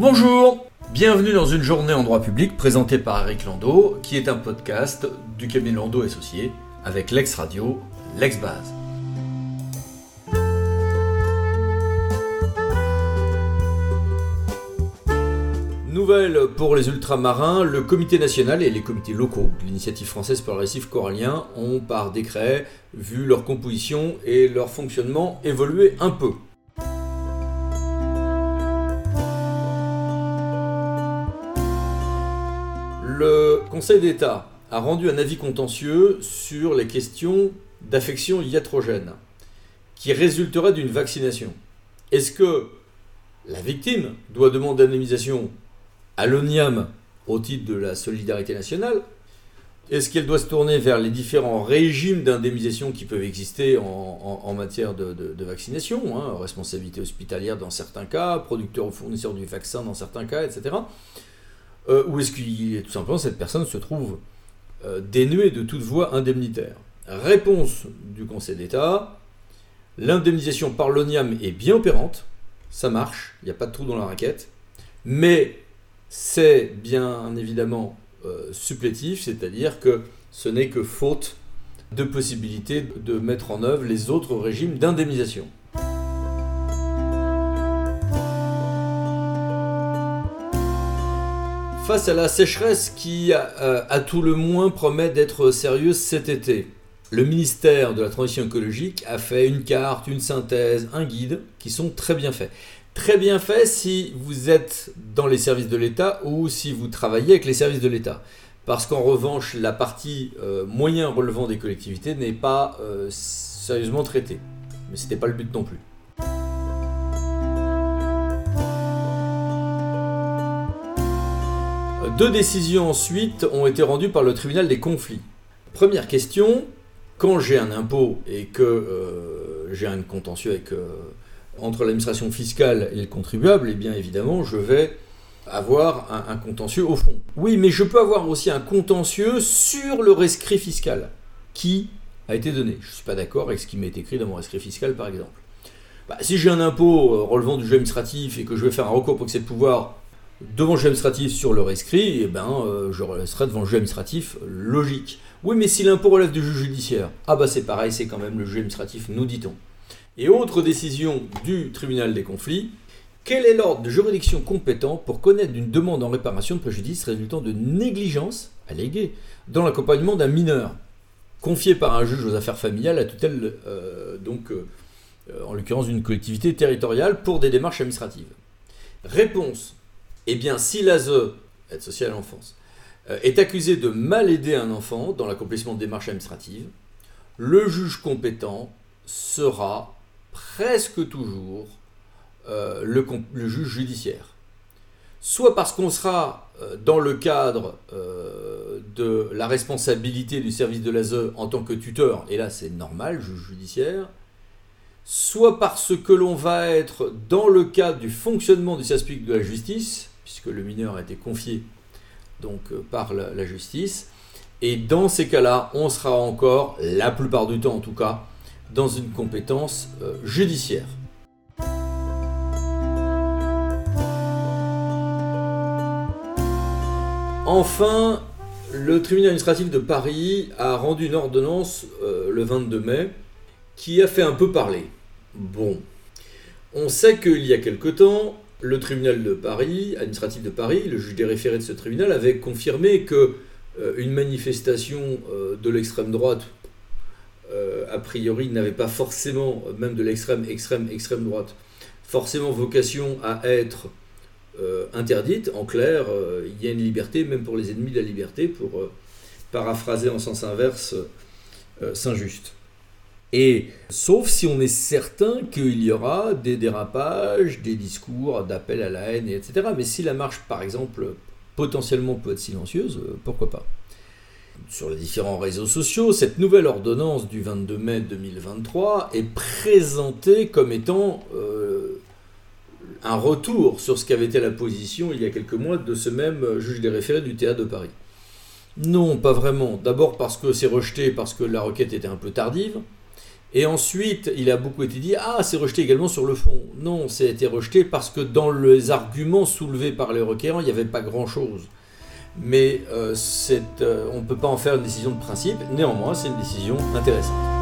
Bonjour Bienvenue dans une journée en droit public présentée par Eric Landau, qui est un podcast du cabinet Landau Associé avec l'ex-radio, l'ex-base. Nouvelle pour les ultramarins, le comité national et les comités locaux de l'initiative française pour le récif corallien ont par décret vu leur composition et leur fonctionnement évoluer un peu. Conseil d'État a rendu un avis contentieux sur les questions d'affection iatrogène qui résulterait d'une vaccination. Est-ce que la victime doit demander indemnisation à l'ONIAM au titre de la solidarité nationale? Est-ce qu'elle doit se tourner vers les différents régimes d'indemnisation qui peuvent exister en, matière de, vaccination, hein, responsabilité hospitalière dans certains cas, producteur ou fournisseur du vaccin dans certains cas, etc. Euh, ou est-ce que tout simplement cette personne se trouve euh, dénuée de toute voie indemnitaire? Réponse du Conseil d'État, l'indemnisation par l'ONIAM est bien opérante, ça marche, il n'y a pas de trou dans la raquette, mais c'est bien évidemment euh, supplétif, c'est-à-dire que ce n'est que faute de possibilité de mettre en œuvre les autres régimes d'indemnisation. Face à la sécheresse qui, euh, à tout le moins, promet d'être sérieuse cet été. Le ministère de la Transition écologique a fait une carte, une synthèse, un guide qui sont très bien faits. Très bien faits si vous êtes dans les services de l'État ou si vous travaillez avec les services de l'État. Parce qu'en revanche, la partie euh, moyen relevant des collectivités n'est pas euh, sérieusement traitée. Mais ce n'était pas le but non plus. Deux décisions ensuite ont été rendues par le tribunal des conflits. Première question, quand j'ai un impôt et que euh, j'ai un contentieux euh, entre l'administration fiscale et le contribuable, eh bien évidemment, je vais avoir un, un, contentieux au fond. Oui, mais je peux avoir aussi un contentieux sur le rescrit fiscal qui a été donné. Je ne suis pas d'accord avec ce qui m'est écrit dans mon rescrit fiscal, par exemple. Bah, si j'ai un impôt euh, relevant du jeu administratif et que je vais faire un recours pour excès de pouvoir devant le juge administratif sur le rescrit, eh ben, euh, je serai devant le juge administratif logique. Oui, mais si l'impôt relève du juge judiciaire, ah bah c'est pareil, c'est quand même le juge administratif, nous dit-on. Et autre décision du tribunal des conflits, quel est l'ordre de juridiction compétent pour connaître d'une demande en réparation de préjudice résultant de négligence alléguée dans l'accompagnement d'un mineur, confié par un juge aux affaires familiales à tutelle, euh, donc euh, en l'occurrence d'une collectivité territoriale, pour des démarches administratives? Réponse eh bien, si l'ASE, aide sociale à l'enfance, euh, est accusé de mal aider un enfant dans l'accomplissement de démarches administratives, le juge compétent sera presque toujours euh, le, juge judiciaire. Soit parce qu'on sera euh, dans le cadre de la responsabilité du service de l'ASE en tant que tuteur, et là c'est normal, juge judiciaire, soit parce que l'on va être dans le cadre du fonctionnement du service public de la justice, puisque le mineur a été confié donc, euh, par la, justice. Et dans ces cas-là, on sera encore, la plupart du temps en tout cas, dans une compétence euh, judiciaire. Enfin, le tribunal administratif de Paris a rendu une ordonnance euh, le 22 mai qui a fait un peu parler. Bon, on sait qu'il y a quelque temps, le tribunal de Paris, administratif de Paris, le juge des référés de ce tribunal avait confirmé que euh, une manifestation euh, de l'extrême droite, euh, a priori, n'avait pas forcément, même de l'extrême, extrême, extrême droite, forcément vocation à être interdite. En clair, il y a une liberté, même pour les ennemis de la liberté, pour paraphraser en sens inverse Saint-Just. Et sauf si on est certain qu'il y aura des dérapages, des discours d'appel à la haine, etc. Mais si la marche, par exemple, potentiellement peut être silencieuse, euh, pourquoi pas? Sur les différents réseaux sociaux, cette nouvelle ordonnance du 22 mai 2023 est présentée comme étant euh, un retour sur ce qu'avait été la position il y a quelques mois de ce même juge des référés du théâtre de Paris. Non, pas vraiment. D'abord parce que c'est rejeté, parce que la requête était un peu tardive Et ensuite, il a beaucoup été dit Ah, c'est rejeté également sur le fond. Non, c'est été rejeté parce que dans les arguments soulevés par les requérants, il n'y avait pas grand-chose. Mais euh, euh, on ne peut pas en faire une décision de principe. Néanmoins, c'est une décision intéressante.